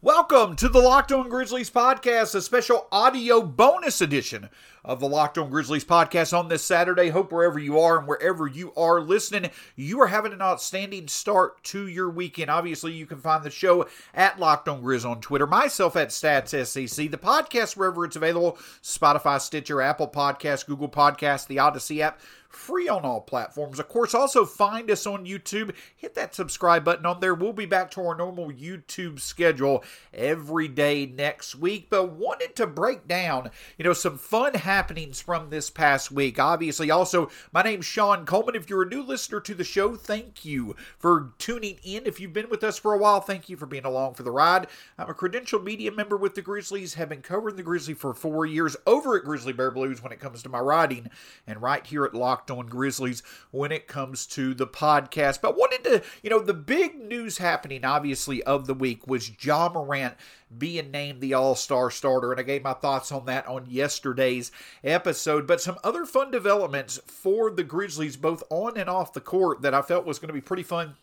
Welcome to the Locked On Grizzlies podcast, a special audio bonus edition of the Locked On Grizzlies podcast on this Saturday. Hope wherever you are and wherever you are listening, you are having an outstanding start to your weekend. Obviously, you can find the show at Locked On Grizz on Twitter, myself at Stats SEC, the podcast wherever it's available Spotify, Stitcher, Apple Podcast, Google Podcast, the Audacy app free on all platforms. Of course, also find us on YouTube. Hit that subscribe button on there. We'll be back to our normal YouTube schedule every day next week, but wanted to break down, you know, some fun happenings from this past week. Obviously, also, my name's Shawn Coleman. If you're a new listener to the show, thank you for tuning in. If you've been with us for a while, thank you for being along for the ride. I'm a credentialed media member with the Grizzlies, have been covering the Grizzly for four years over at Grizzly Bear Blues when it comes to my writing, and right here at Locked Locked On Grizzlies when it comes to the podcast. But wanted to, you know, the big news happening, obviously, of the week was Ja Morant being named the All Star starter. And I gave my thoughts on that on yesterday's episode. But some other fun developments for the Grizzlies, both on and off the court, that I felt was going to be pretty fun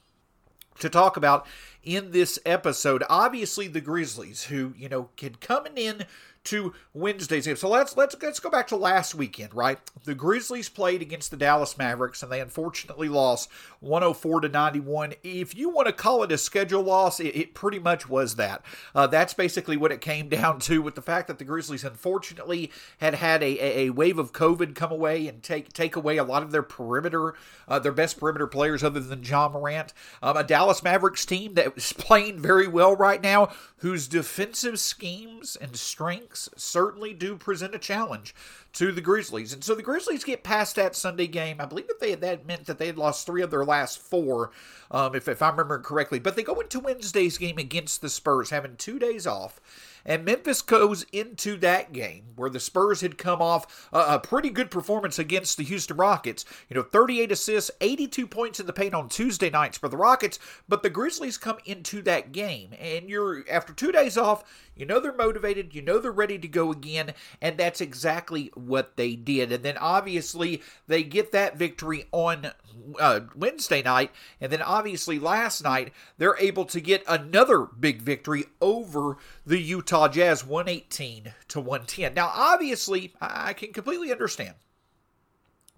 to talk about in this episode. Obviously, the Grizzlies, who, you know, can coming in to Wednesday's game. So let's let's let's go back to last weekend, right? The Grizzlies played against the Dallas Mavericks and they unfortunately lost 104 to 91. If you want to call it a schedule loss, it, it pretty much was that. Uh, that's basically what it came down to with the fact that the Grizzlies unfortunately had had a, a, wave of COVID come away and take take away a lot of their perimeter, uh, their best perimeter players other than Ja Morant. Um, a Dallas Mavericks team that is playing very well right now, whose defensive schemes and strengths certainly do present a challenge to the Grizzlies. And so the Grizzlies get past that Sunday game. I believe that they that meant that they had lost three of their last four, um, if, if I remember correctly. But they go into Wednesday's game against the Spurs, having two days off. And Memphis goes into that game where the Spurs had come off a, a, pretty good performance against the Houston Rockets. You know, 38 assists, 82 points in the paint on Tuesday nights for the Rockets. But the Grizzlies come into that game, and you're after two days off, you know they're motivated, you know they're ready to go again, and that's exactly what they did. And then obviously they get that victory on uh, Wednesday night, and then obviously last night they're able to get another big victory over the Utah Jazz, 118 to 110. Now, obviously, I can completely understand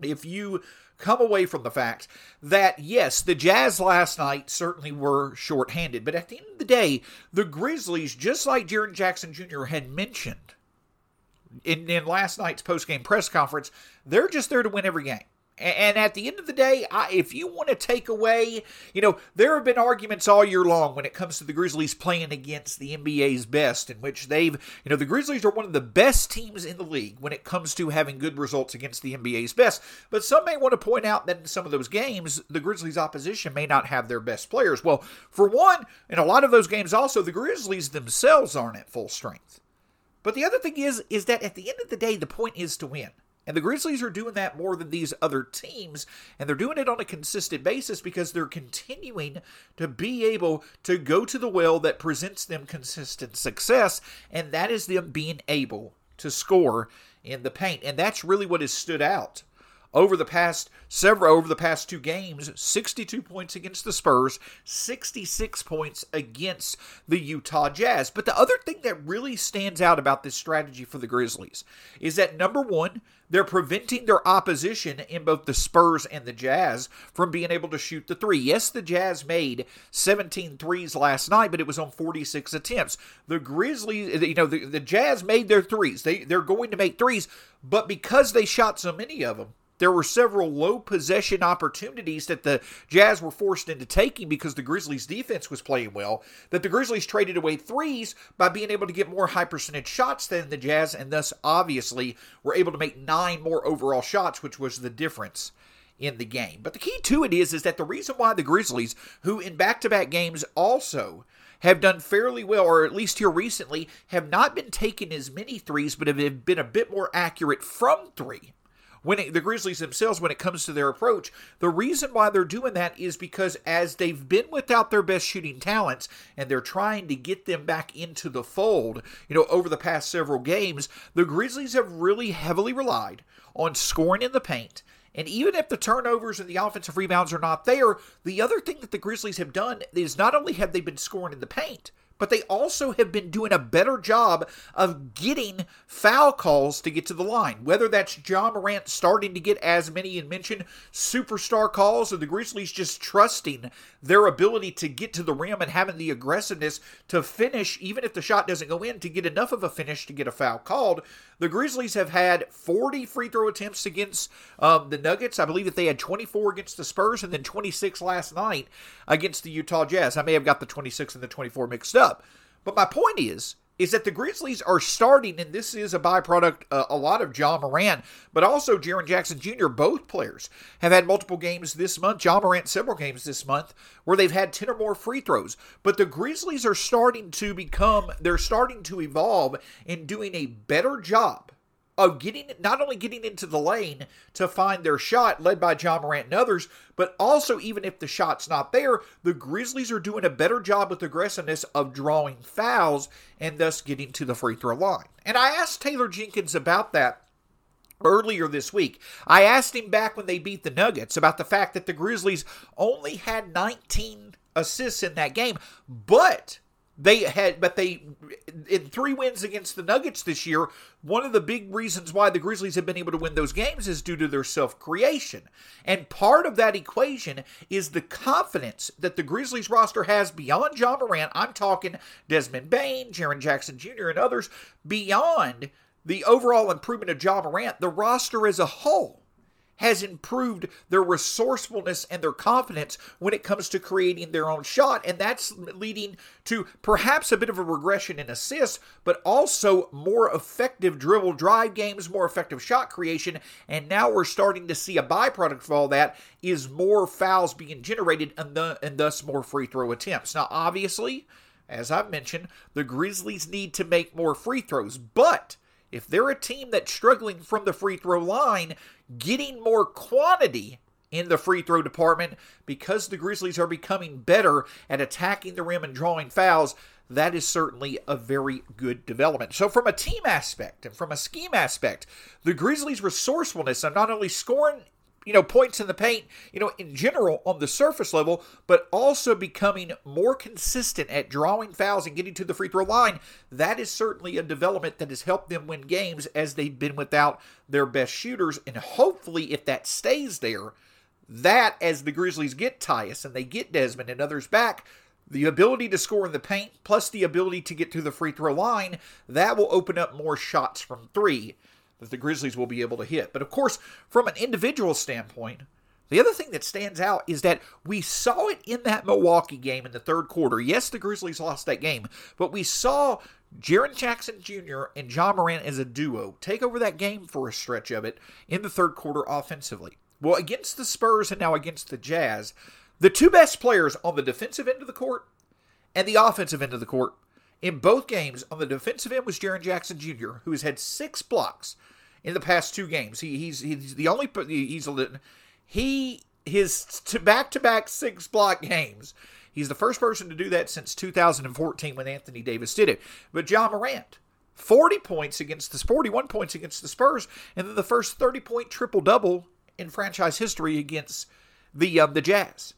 if you come away from the fact that yes, the Jazz last night certainly were shorthanded, but at the end of the day, the Grizzlies, just like Jaren Jackson Jr. had mentioned in, in last night's post-game press conference, they're just there to win every game. And at the end of the day, I, if you want to take away, you know, there have been arguments all year long when it comes to the Grizzlies playing against the NBA's best, in which they've, you know, the Grizzlies are one of the best teams in the league when it comes to having good results against the NBA's best. But some may want to point out that in some of those games, the Grizzlies' opposition may not have their best players. Well, for one, in a lot of those games also, the Grizzlies themselves aren't at full strength. But the other thing is, is that at the end of the day, the point is to win. And the Grizzlies are doing that more than these other teams, and they're doing it on a consistent basis because they're continuing to be able to go to the well that presents them consistent success, and that is them being able to score in the paint. And that's really what has stood out over the past several over the past two games 62 points against the Spurs 66 points against the Utah Jazz but the other thing that really stands out about this strategy for the Grizzlies is that number 1 they're preventing their opposition in both the Spurs and the Jazz from being able to shoot the three. Yes, the Jazz made 17 threes last night, but it was on 46 attempts. The Grizzlies, you know, the, the Jazz made their threes. They, they're going to make threes, but because they shot so many of them, there were several low possession opportunities that the Jazz were forced into taking because the Grizzlies' defense was playing well. That the Grizzlies traded away threes by being able to get more high percentage shots than the Jazz, and thus obviously were able to make nine more overall shots, which was the difference in the game. But the key to it is, is that the reason why the Grizzlies, who in back to back games also have done fairly well, or at least here recently, have not been taking as many threes, but have been a bit more accurate from three when it, the Grizzlies themselves, when it comes to their approach, the reason why they're doing that is because as they've been without their best shooting talents and they're trying to get them back into the fold, you know, over the past several games, the Grizzlies have really heavily relied on scoring in the paint. And even if the turnovers and the offensive rebounds are not there, the other thing that the Grizzlies have done is not only have they been scoring in the paint, but they also have been doing a better job of getting foul calls to get to the line. Whether that's Ja Morant starting to get as many and mentioned superstar calls, or the Grizzlies just trusting their ability to get to the rim and having the aggressiveness to finish, even if the shot doesn't go in, to get enough of a finish to get a foul called. The Grizzlies have had 40 free throw attempts against um, the Nuggets. I believe that they had 24 against the Spurs and then 26 last night against the Utah Jazz. I may have got the 26 and the 24 mixed up. But my point is, is that the Grizzlies are starting, and this is a byproduct, uh, a lot of Ja Morant, but also Jaren Jackson Jr., both players have had multiple games this month. Ja Morant, several games this month, where they've had 10 or more free throws. But the Grizzlies are starting to become, they're starting to evolve in doing a better job of getting not only getting into the lane to find their shot, led by Ja Morant and others, but also even if the shot's not there, the Grizzlies are doing a better job with aggressiveness of drawing fouls and thus getting to the free throw line. And I asked Taylor Jenkins about that earlier this week. I asked him back when they beat the Nuggets about the fact that the Grizzlies only had 19 assists in that game, but they had, but they, in three wins against the Nuggets this year, one of the big reasons why the Grizzlies have been able to win those games is due to their self creation. And part of that equation is the confidence that the Grizzlies roster has beyond Ja Morant. I'm talking Desmond Bane Jaren Jackson Jr., and others, beyond the overall improvement of Ja Morant, the roster as a whole has improved their resourcefulness and their confidence when it comes to creating their own shot. And that's leading to perhaps a bit of a regression in assists, but also more effective dribble drive games, more effective shot creation. And now we're starting to see a byproduct of all that is more fouls being generated and, the, and thus more free throw attempts. Now, obviously, as I've mentioned, the Grizzlies need to make more free throws, but if they're a team that's struggling from the free throw line, getting more quantity in the free throw department because the Grizzlies are becoming better at attacking the rim and drawing fouls. That is certainly a very good development. So, from a team aspect and from a scheme aspect, the Grizzlies' resourcefulness of not only scoring you know, points in the paint, you know, in general on the surface level, but also becoming more consistent at drawing fouls and getting to the free throw line. That is certainly a development that has helped them win games as they've been without their best shooters. And hopefully, if that stays there, that as the Grizzlies get Tyus and they get Desmond and others back, the ability to score in the paint plus the ability to get to the free throw line, that will open up more shots from three that the Grizzlies will be able to hit. But of course, from an individual standpoint, the other thing that stands out is that we saw it in that Milwaukee game in the third quarter. Yes, the Grizzlies lost that game, but we saw Jaren Jackson Jr. and Ja Morant as a duo take over that game for a stretch of it in the third quarter offensively. Well, against the Spurs and now against the Jazz, the two best players on the defensive end of the court and the offensive end of the court in both games, on the defensive end was Jaren Jackson Jr., who has had six blocks in the past two games. He, he's he's the only he's he his back to back six block games. He's the first person to do that since 2014 when Anthony Davis did it. But Ja Morant, 40 points against the 41 points against the Spurs, and then the first 30 point triple double in franchise history against the um, the Jazz.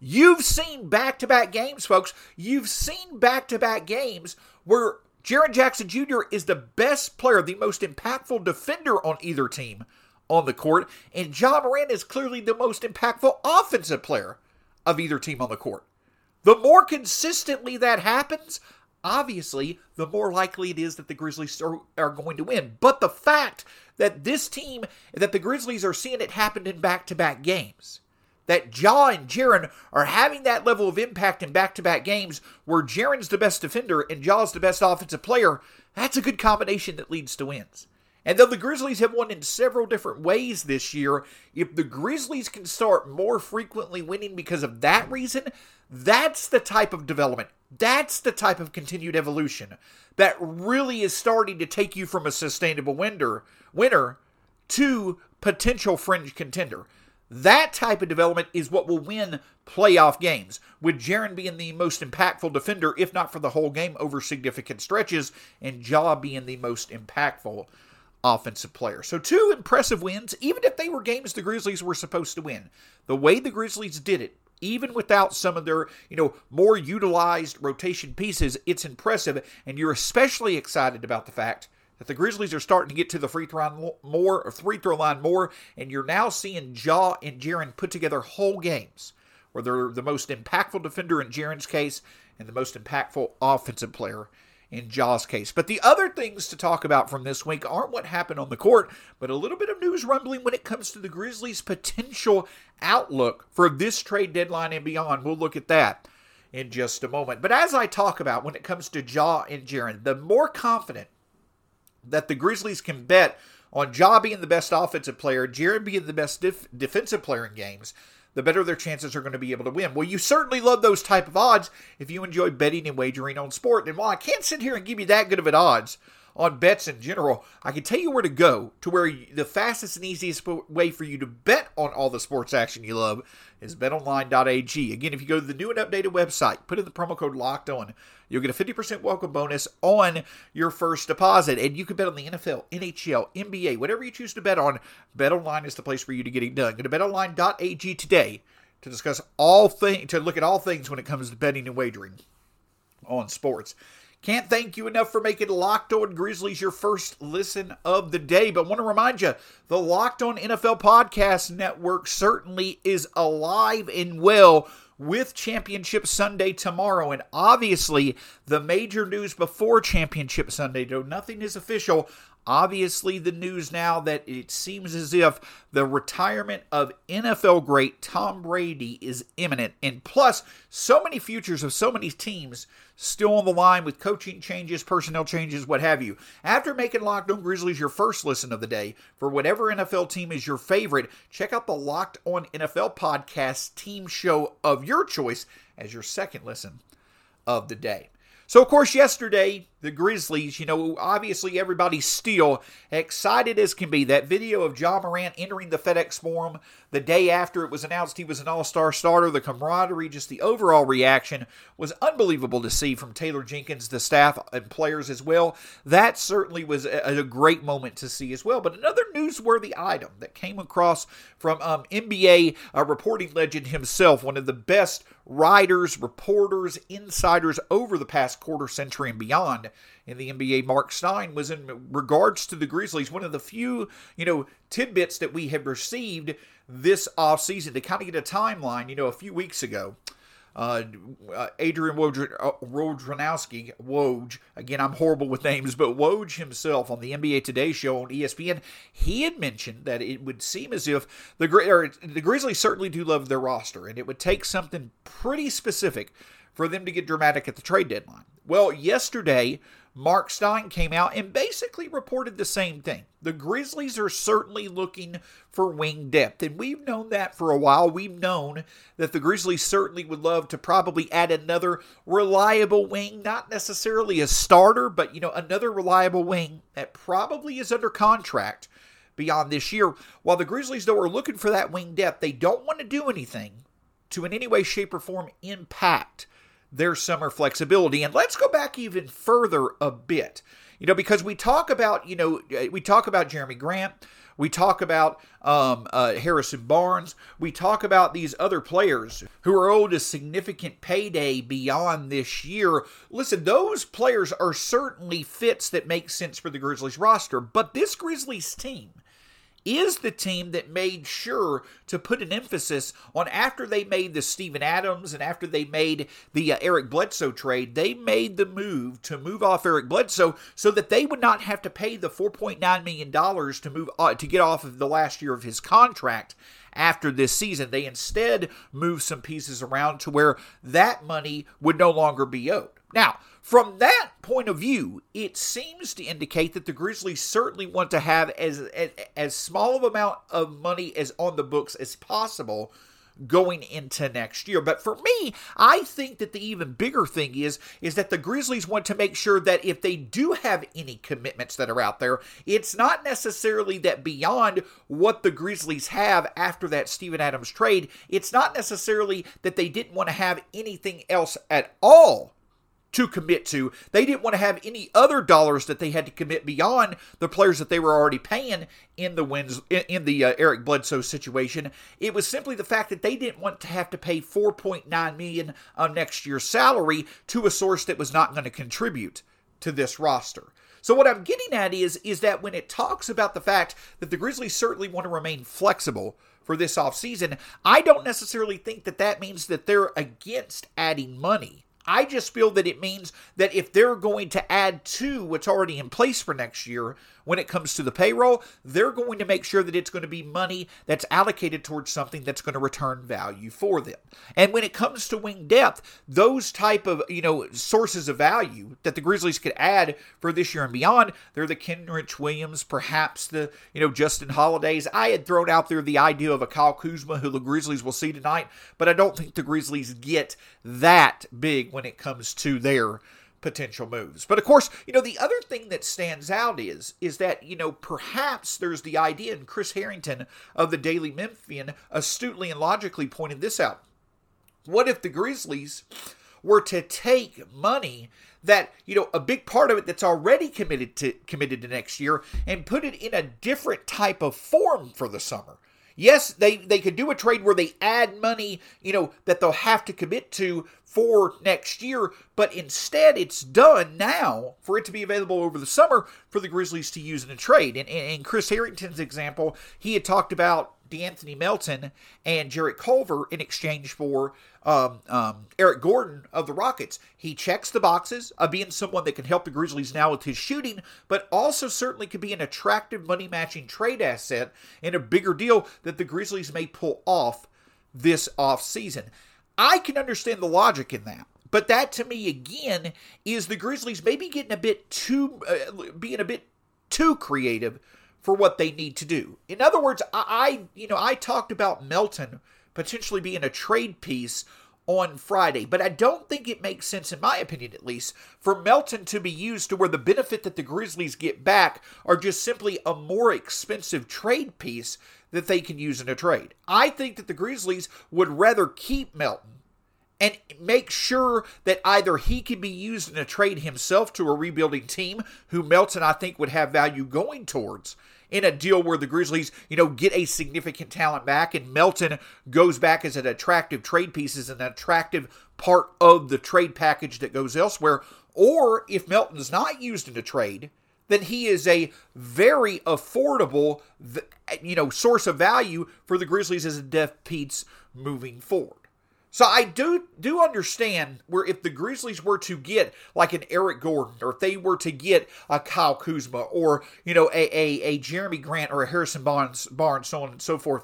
You've seen back to back games, folks. You've seen back to back games where Jaren Jackson Jr. is the best player, the most impactful defender on either team on the court, and Ja Morant is clearly the most impactful offensive player of either team on the court. The more consistently that happens, obviously, the more likely it is that the Grizzlies are, are, going to win. But the fact that this team, that the Grizzlies are seeing it happen in back to back games, that Ja and Jaren are having that level of impact in back to back games where Jaren's the best defender and Ja's the best offensive player, that's a good combination that leads to wins. And though the Grizzlies have won in several different ways this year, if the Grizzlies can start more frequently winning because of that reason, that's the type of development. That's the type of continued evolution that really is starting to take you from a sustainable winner, winner to potential fringe contender. That type of development is what will win playoff games, with Jaren being the most impactful defender, if not for the whole game, over significant stretches, and Ja being the most impactful offensive player. So, two impressive wins, even if they were games the Grizzlies were supposed to win. The way the Grizzlies did it even without some of their, you know, more utilized rotation pieces, it's impressive. And you're especially excited about the fact that the Grizzlies are starting to get to the free throw line more, free throw line more, and you're now seeing Ja and Jaren put together whole games where they're the most impactful defender in Jaren's case and the most impactful offensive player in Ja's case. But the other things to talk about from this week aren't what happened on the court, but a little bit of news rumbling when it comes to the Grizzlies' potential outlook for this trade deadline and beyond. We'll look at that in just a moment. But as I talk about when it comes to Ja and Jaren, the more confident that the Grizzlies can bet on Ja being the best offensive player, Jaren being the best def- defensive player in games, the better their chances are going to be able to win. Well, you certainly love those type of odds if you enjoy betting and wagering on sport. And while I can't sit here and give you that good of an odds on bets in general, I can tell you where to go to where the fastest and easiest way for you to bet on all the sports action you love is betonline.ag. Again, if you go to the new and updated website, put in the promo code locked on, you'll get a 50% welcome bonus on your first deposit. And you can bet on the NFL, NHL, NBA, whatever you choose to bet on. BetOnline is the place for you to get it done. Go to betonline.ag today to discuss all things, to look at all things when it comes to betting and wagering on sports. Can't thank you enough for making Locked On Grizzlies your first listen of the day. But want to remind you, the Locked On NFL Podcast Network certainly is alive and well with Championship Sunday tomorrow. And obviously, the major news before Championship Sunday, though nothing is official, Obviously, the news now that it seems as if the retirement of NFL great Tom Brady is imminent. And plus, so many futures of so many teams still on the line with coaching changes, personnel changes, what have you. After making Locked On Grizzlies your first listen of the day, for whatever NFL team is your favorite, check out the Locked On NFL podcast team show of your choice as your second listen of the day. So, of course, yesterday, the Grizzlies, you know, obviously everybody's still excited as can be. That video of Ja Morant entering the FedEx Forum the day after it was announced he was an all star starter, the camaraderie, just the overall reaction was unbelievable to see from Taylor Jenkins, the staff, and players as well. That certainly was a, a great moment to see as well. But another newsworthy item that came across from um, NBA uh, reporting legend himself, one of the best writers, reporters, insiders over the past quarter century and beyond in the NBA, Mark Stein, was in regards to the Grizzlies, one of the few, you know, tidbits that we have received this offseason to kind of get a timeline, you know, a few weeks ago. Uh, uh, Adrian Wojnarowski, Woj, again, I'm horrible with names, but Woj himself on the NBA Today show on ESPN, he had mentioned that it would seem as if the, the Grizzlies certainly do love their roster, and it would take something pretty specific for them to get dramatic at the trade deadline. Well, yesterday, Mark Stein came out and basically reported the same thing. The Grizzlies are certainly looking for wing depth, and we've known that for a while. We've known that the Grizzlies certainly would love to probably add another reliable wing, not necessarily a starter, but you know, another reliable wing that probably is under contract beyond this year. While the Grizzlies, though, are looking for that wing depth, they don't want to do anything to in any way, shape, or form impact their summer flexibility. And let's go back even further a bit. You know, because we talk about, you know, uh, we talk about Jerami Grant, we talk about um, uh, Harrison Barnes, we talk about these other players who are owed a significant payday beyond this year. Listen, those players are certainly fits that make sense for the Grizzlies roster, but this Grizzlies team is the team that made sure to put an emphasis on after they made the Steven Adams and after they made the uh, Eric Bledsoe trade, they made the move to move off Eric Bledsoe so that they would not have to pay the 4.9 million dollars to move uh, to get off of the last year of his contract after this season. They instead moved some pieces around to where that money would no longer be owed. Now, from that point of view, it seems to indicate that the Grizzlies certainly want to have as, as, as small of amount of money as on the books as possible going into next year. But for me, I think that the even bigger thing is is that the Grizzlies want to make sure that if they do have any commitments that are out there, it's not necessarily that beyond what the Grizzlies have after that Steven Adams trade, it's not necessarily that they didn't want to have anything else at all to commit to. They didn't want to have any other dollars that they had to commit beyond the players that they were already paying in the wins in the uh, Eric Bledsoe situation. It was simply the fact that they didn't want to have to pay 4.9 million of next year's salary to a source that was not going to contribute to this roster. So what I'm getting at is is that when it talks about the fact that the Grizzlies certainly want to remain flexible for this offseason, I don't necessarily think that that means that they're against adding money I just feel that it means that if they're going to add to what's already in place for next year, when it comes to the payroll, they're going to make sure that it's going to be money that's allocated towards something that's going to return value for them. And when it comes to wing depth, those type of, you know, sources of value that the Grizzlies could add for this year and beyond, they're the Kenrich Williams, perhaps the, you know, Justin Holidays. I had thrown out there the idea of a Kyle Kuzma who the Grizzlies will see tonight, but I don't think the Grizzlies get that big when it comes to their potential moves. But of course, you know, the other thing that stands out is is that, you know, perhaps there's the idea and Chris Herrington of the Daily Memphian astutely and logically pointed this out. What if the Grizzlies were to take money that, you know, a big part of it that's already committed to committed to next year and put it in a different type of form for the summer? Yes, they, they could do a trade where they add money, you know, that they'll have to commit to for next year, but instead it's done now for it to be available over the summer for the Grizzlies to use in a trade. And in Chris Herrington's example, he had talked about De'Anthony Melton and Jarrett Culver in exchange for um, um, Eric Gordon of the Rockets. He checks the boxes of being someone that can help the Grizzlies now with his shooting, but also certainly could be an attractive money matching trade asset and a bigger deal that the Grizzlies may pull off this offseason. I can understand the logic in that. But that to me again is the Grizzlies maybe getting a bit too uh, being a bit too creative for what they need to do. In other words, I, you know I talked about Melton potentially being a trade piece on Friday, but I don't think it makes sense, in my opinion at least, for Melton to be used to where the benefit that the Grizzlies get back are just simply a more expensive trade piece that they can use in a trade. I think that the Grizzlies would rather keep Melton and make sure that either he can be used in a trade himself to a rebuilding team, who Melton I think would have value going towards in a deal where the Grizzlies, you know, get a significant talent back and Melton goes back as an attractive trade piece, as an attractive part of the trade package that goes elsewhere. Or if Melton's not used in a trade, then he is a very affordable, you know, source of value for the Grizzlies as a depth piece moving forward. So I do do understand where if the Grizzlies were to get like an Eric Gordon, or if they were to get a Kyle Kuzma, or you know a a, a Jerami Grant or a Harrison Barnes, Barnes, so on and so forth,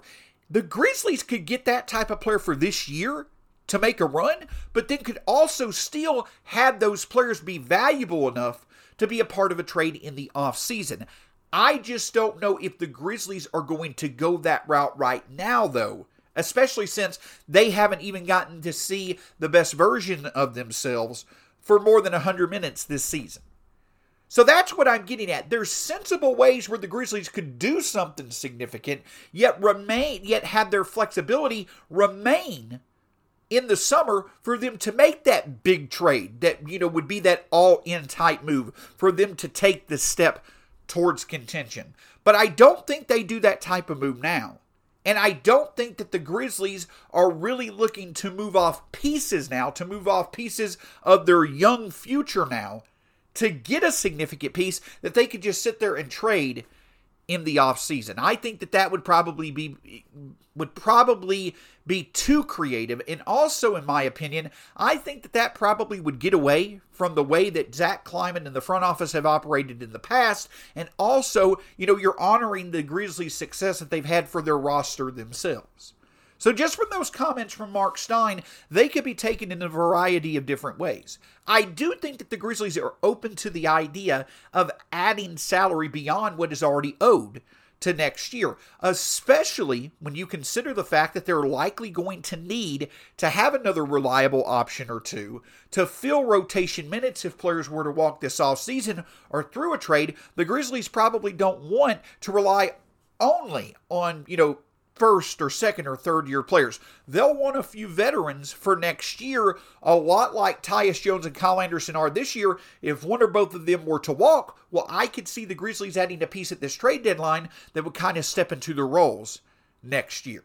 the Grizzlies could get that type of player for this year to make a run, but then could also still have those players be valuable enough to be a part of a trade in the offseason. I just don't know if the Grizzlies are going to go that route right now, though especially since they haven't even gotten to see the best version of themselves for more than 100 minutes this season. So that's what I'm getting at. There's sensible ways where the Grizzlies could do something significant, yet remain, yet have their flexibility remain in the summer for them to make that big trade that you know would be that all-in type move for them to take the step towards contention. But I don't think they do that type of move now. And I don't think that the Grizzlies are really looking to move off pieces now, to move off pieces of their young future now, to get a significant piece that they could just sit there and trade in the offseason. I think that that would probably be would probably be too creative and also in my opinion, I think that that probably would get away from the way that Zach Kleiman and the front office have operated in the past and also, you know, you're honoring the Grizzlies' success that they've had for their roster themselves. So, just from those comments from Mark Stein, they could be taken in a variety of different ways. I do think that the Grizzlies are open to the idea of adding salary beyond what is already owed to next year, especially when you consider the fact that they're likely going to need to have another reliable option or two to fill rotation minutes if players were to walk this off season or through a trade. The Grizzlies probably don't want to rely only on, you know, first or second or third year players. They'll want a few veterans for next year, a lot like Tyus Jones and Kyle Anderson are this year. If one or both of them were to walk, well, I could see the Grizzlies adding a piece at this trade deadline that would kind of step into the roles next year.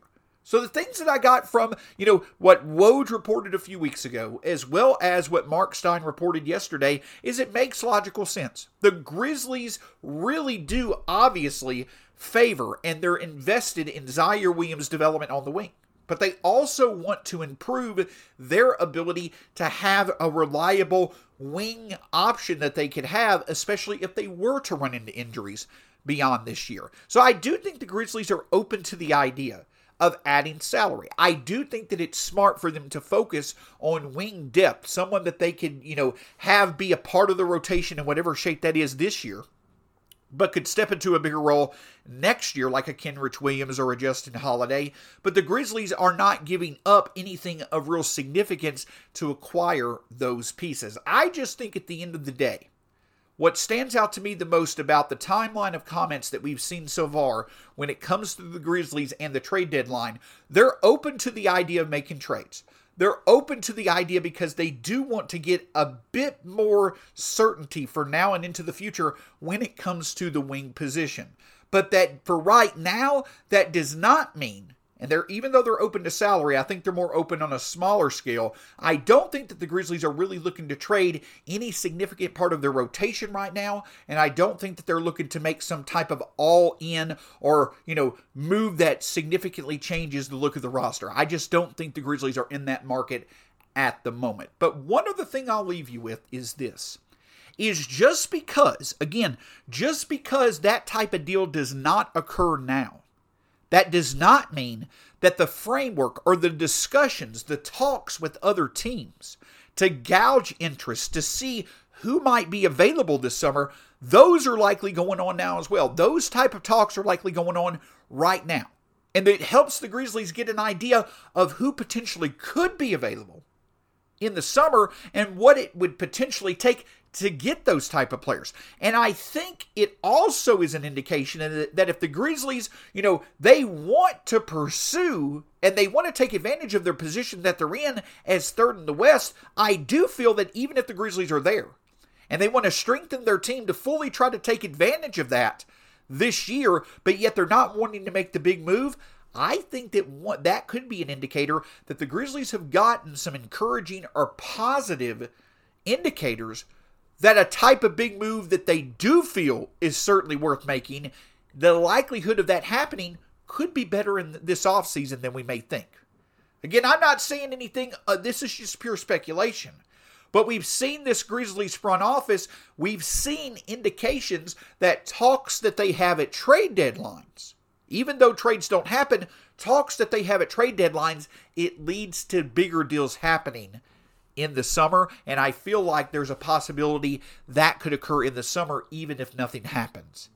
So the things that I got from, you know, what Woj reported a few weeks ago, as well as what Mark Stein reported yesterday, is it makes logical sense. The Grizzlies really do obviously favor and they're invested in Ziaire Williams' development on the wing. But they also want to improve their ability to have a reliable wing option that they could have, especially if they were to run into injuries beyond this year. So I do think the Grizzlies are open to the idea of adding salary. I do think that it's smart for them to focus on wing depth, someone that they could, you know, have be a part of the rotation in whatever shape that is this year, but could step into a bigger role next year, like a Kenrich Williams or a Justin Holiday. But the Grizzlies are not giving up anything of real significance to acquire those pieces. I just think at the end of the day, what stands out to me the most about the timeline of comments that we've seen so far when it comes to the Grizzlies and the trade deadline, they're open to the idea of making trades. They're open to the idea because they do want to get a bit more certainty for now and into the future when it comes to the wing position. But that for right now, that does not mean and they're even though they're open to salary, I think they're more open on a smaller scale. I don't think that the Grizzlies are really looking to trade any significant part of their rotation right now, and I don't think that they're looking to make some type of all in or, you know, move that significantly changes the look of the roster. I just don't think the Grizzlies are in that market at the moment. But one other thing I'll leave you with is this is just because, again, just because that type of deal does not occur now that does not mean that the framework or the discussions, the talks with other teams to gouge interest, to see who might be available this summer, those are likely going on now as well. Those type of talks are likely going on right now. And it helps the Grizzlies get an idea of who potentially could be available in the summer and what it would potentially take to get those type of players. And I think it also is an indication that if the Grizzlies, you know, they want to pursue and they want to take advantage of their position that they're in as third in the West, I do feel that even if the Grizzlies are there and they want to strengthen their team to fully try to take advantage of that this year, but yet they're not wanting to make the big move, I think that that could be an indicator that the Grizzlies have gotten some encouraging or positive indicators that a type of big move that they do feel is certainly worth making, the likelihood of that happening could be better in this offseason than we may think. Again, I'm not saying anything, uh, this is just pure speculation. But we've seen this Grizzlies front office, we've seen indications that talks that they have at trade deadlines, even though trades don't happen, talks that they have at trade deadlines, it leads to bigger deals happening in the summer, and I feel like there's a possibility that could occur in the summer even if nothing happens.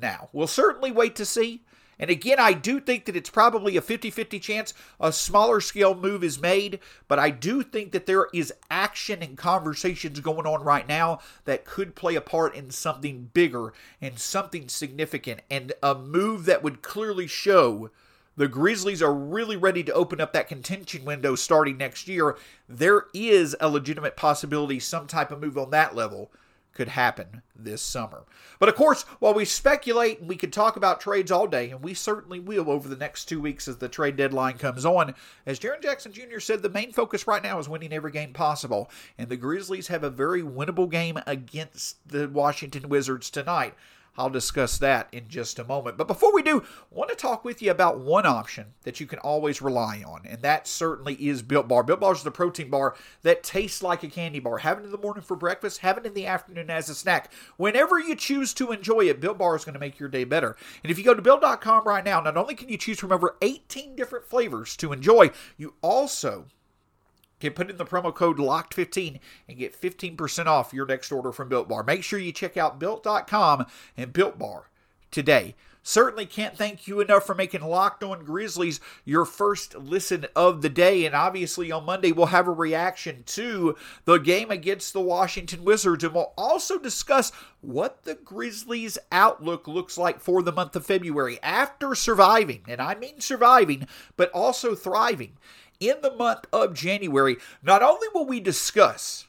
Now, we'll certainly wait to see. And again, I do think that it's probably a 50 50 chance a smaller scale move is made, but I do think that there is action and conversations going on right now that could play a part in something bigger and something significant and a move that would clearly show the Grizzlies are really ready to open up that contention window starting next year. There is a legitimate possibility some type of move on that level could happen this summer. But of course, while we speculate and we could talk about trades all day, and we certainly will over the next two weeks as the trade deadline comes on, as Jaren Jackson Jr. said, the main focus right now is winning every game possible. And the Grizzlies have a very winnable game against the Washington Wizards tonight. I'll discuss that in just a moment. But before we do, I want to talk with you about one option that you can always rely on, and that certainly is Built Bar. Built Bar is the protein bar that tastes like a candy bar. Have it in the morning for breakfast, have it in the afternoon as a snack. Whenever you choose to enjoy it, Built Bar is going to make your day better. And if you go to Built.com right now, not only can you choose from over 18 different flavors to enjoy, you also can put in the promo code LOCKED15 and get 15% off your next order from Built Bar. Make sure you check out built.com and Built Bar today. Certainly can't thank you enough for making Locked On Grizzlies your first listen of the day. And obviously, on Monday, we'll have a reaction to the game against the Washington Wizards. And we'll also discuss what the Grizzlies' outlook looks like for the month of February after surviving. And I mean surviving, but also thriving. In the month of January, not only will we discuss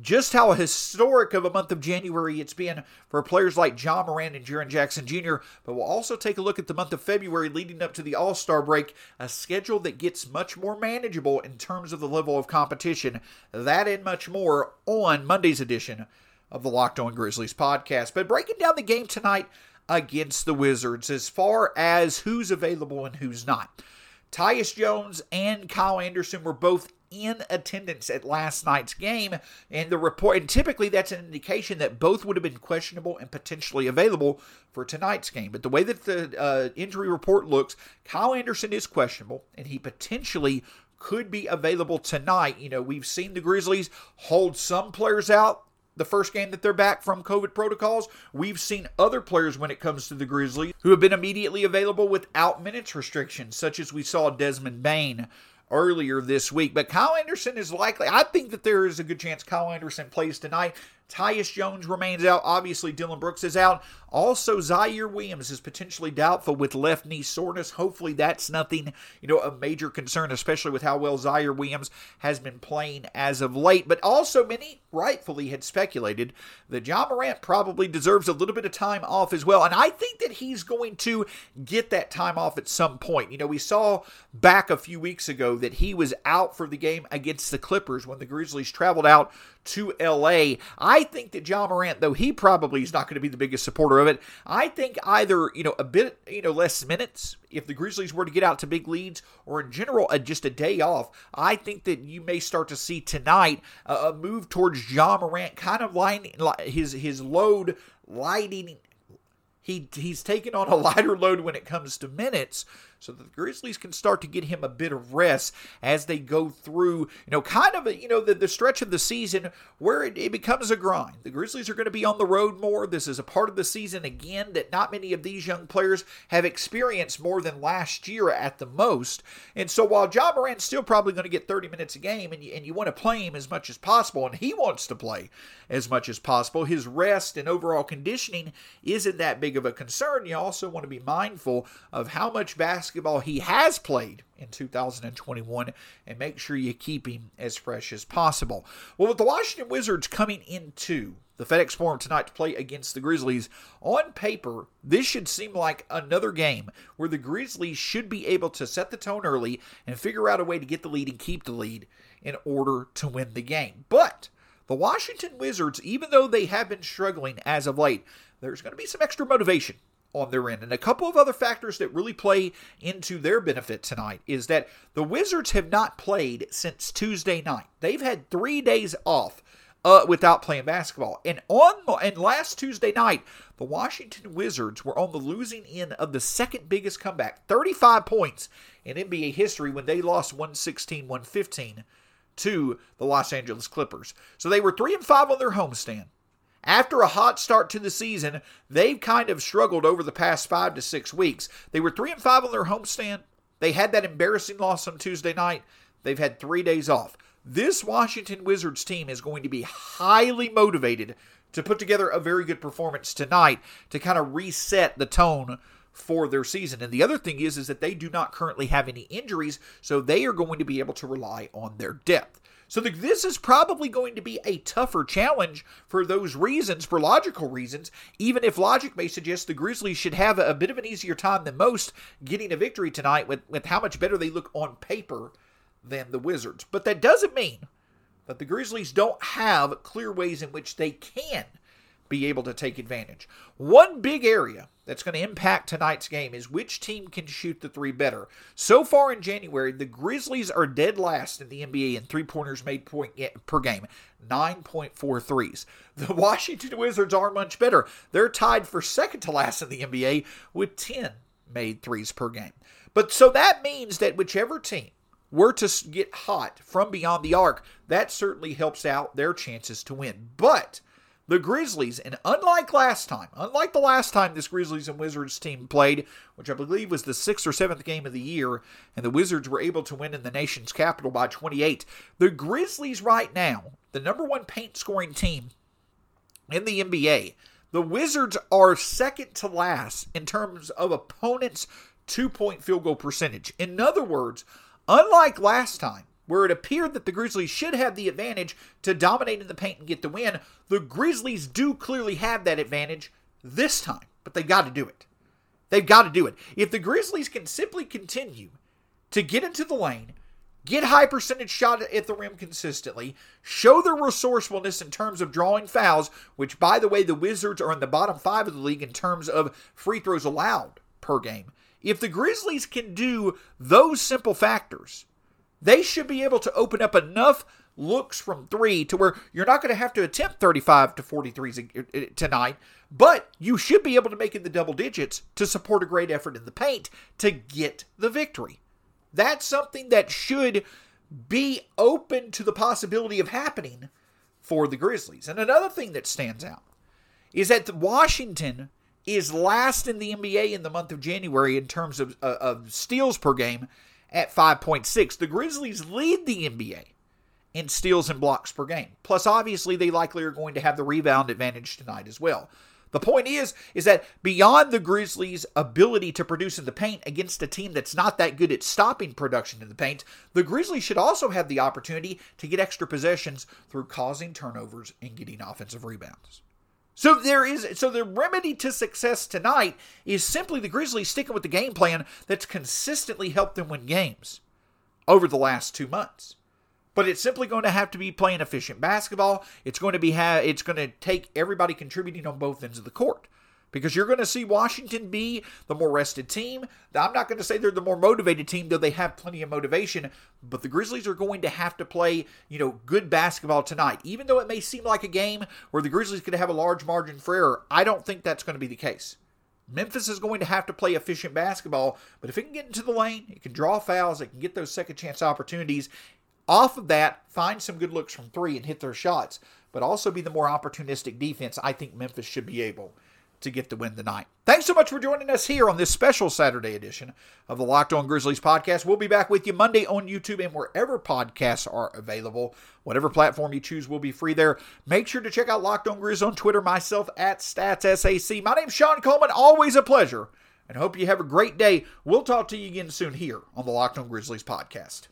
just how historic of a month of January it's been for players like Ja Morant and Jaren Jackson Jr., but we'll also take a look at the month of February leading up to the All Star break, a schedule that gets much more manageable in terms of the level of competition. That and much more on Monday's edition of the Locked On Grizzlies podcast. But breaking down the game tonight against the Wizards as far as who's available and who's not. Tyus Jones and Kyle Anderson were both in attendance at last night's game, and the report, and typically that's an indication that both would have been questionable and potentially available for tonight's game. But the way that the uh, injury report looks, Kyle Anderson is questionable, and he potentially could be available tonight. You know, we've seen the Grizzlies hold some players out the first game that they're back from COVID protocols. We've seen other players when it comes to the Grizzlies who have been immediately available without minutes restrictions, such as we saw Desmond Bane earlier this week. But Kyle Anderson is likely, I think that there is a good chance Kyle Anderson plays tonight. Tyus Jones remains out. Obviously, Dillon Brooks is out. Also, Ziaire Williams is potentially doubtful with left knee soreness. Hopefully, that's nothing, you know, a major concern, especially with how well Ziaire Williams has been playing as of late. But also, many rightfully had speculated that Ja Morant probably deserves a little bit of time off as well. And I think that he's going to get that time off at some point. You know, we saw back a few weeks ago that he was out for the game against the Clippers when the Grizzlies traveled out to LA. I think that Ja Morant, though he probably is not going to be the biggest supporter of it, I think either, you know, a bit, you know, less minutes if the Grizzlies were to get out to big leads or in general a, just a day off, I think that you may start to see tonight a move towards Ja Morant kind of lining his his load lighting. He he's taken on a lighter load when it comes to minutes so the Grizzlies can start to get him a bit of rest as they go through, you know, kind of, a, you know, the, the stretch of the season where it, it becomes a grind. The Grizzlies are going to be on the road more. This is a part of the season, again, that not many of these young players have experienced more than last year at the most. And so while Ja Morant's still probably going to get 30 minutes a game and you, and you want to play him as much as possible, and he wants to play as much as possible, his rest and overall conditioning isn't that big of a concern. You also want to be mindful of how much basketball basketball he has played in 2021 and make sure you keep him as fresh as possible. Well, with the Washington Wizards coming into the FedEx Forum tonight to play against the Grizzlies, on paper, this should seem like another game where the Grizzlies should be able to set the tone early and figure out a way to get the lead and keep the lead in order to win the game. But the Washington Wizards, even though they have been struggling as of late, there's going to be some extra motivation on their end. And a couple of other factors that really play into their benefit tonight is that the Wizards have not played since Tuesday night. They've had three days off uh, without playing basketball. And on and last Tuesday night, the Washington Wizards were on the losing end of the second biggest comeback, 35 points in NBA history when they lost 116-115 to the Los Angeles Clippers. So they were 3 and 5 on their homestand. After a hot start to the season, they've kind of struggled over the past five to six weeks. They were three and five on their homestand. They had that embarrassing loss on Tuesday night. They've had three days off. This Washington Wizards team is going to be highly motivated to put together a very good performance tonight to kind of reset the tone for their season. And the other thing is is that they do not currently have any injuries, so they are going to be able to rely on their depth. So the, this is probably going to be a tougher challenge for those reasons, for logical reasons, even if logic may suggest the Grizzlies should have a, a bit of an easier time than most getting a victory tonight with, with how much better they look on paper than the Wizards. But that doesn't mean that the Grizzlies don't have clear ways in which they can be able to take advantage. One big area that's going to impact tonight's game is which team can shoot the three better. So far in January, the Grizzlies are dead last in the NBA in three pointers made point per game, 9.4 threes. The Washington Wizards are much better. They're tied for second to last in the NBA with 10 made threes per game. But so that means that whichever team were to get hot from beyond the arc, that certainly helps out their chances to win. But the Grizzlies, and unlike last time, unlike the last time this Grizzlies and Wizards team played, which I believe was the sixth or seventh game of the year, and the Wizards were able to win in the nation's capital by 28, the Grizzlies right now, the number one paint scoring team in the NBA, the Wizards are second to last in terms of opponents' two point field goal percentage. In other words, unlike last time, where it appeared that the Grizzlies should have the advantage to dominate in the paint and get the win, the Grizzlies do clearly have that advantage this time, but they got to do it. They've got to do it. If the Grizzlies can simply continue to get into the lane, get high percentage shot at the rim consistently, show their resourcefulness in terms of drawing fouls, which, by the way, the Wizards are in the bottom five of the league in terms of free throws allowed per game. If the Grizzlies can do those simple factors, they should be able to open up enough looks from three to where you're not going to have to attempt 35 to 43s tonight, but you should be able to make it the double digits to support a great effort in the paint to get the victory. That's something that should be open to the possibility of happening for the Grizzlies. And another thing that stands out is that Washington is last in the NBA in the month of January in terms of, uh, of steals per game at 5.6. The Grizzlies lead the NBA in steals and blocks per game. Plus, obviously, they likely are going to have the rebound advantage tonight as well. The point is, is that beyond the Grizzlies' ability to produce in the paint against a team that's not that good at stopping production in the paint, the Grizzlies should also have the opportunity to get extra possessions through causing turnovers and getting offensive rebounds. So there is so the remedy to success tonight is simply the Grizzlies sticking with the game plan that's consistently helped them win games over the last 2 months. But it's simply going to have to be playing efficient basketball. It's going to be ha- it's going to take everybody contributing on both ends of the court because you're going to see Washington be the more rested team. I'm not going to say they're the more motivated team, though they have plenty of motivation, but the Grizzlies are going to have to play, you know, good basketball tonight. Even though it may seem like a game where the Grizzlies could have a large margin for error, I don't think that's going to be the case. Memphis is going to have to play efficient basketball, but if it can get into the lane, it can draw fouls, it can get those second chance opportunities. Off of that, find some good looks from three and hit their shots, but also be the more opportunistic defense I think Memphis should be able to get the win tonight. Thanks so much for joining us here on this special Saturday edition of the Locked On Grizzlies podcast. We'll be back with you Monday on YouTube and wherever podcasts are available. Whatever platform you choose will be free there. Make sure to check out Locked On Grizz on Twitter, myself at StatsSAC. My name's Shawn Coleman. Always a pleasure. And hope you have a great day. We'll talk to you again soon here on the Locked On Grizzlies podcast.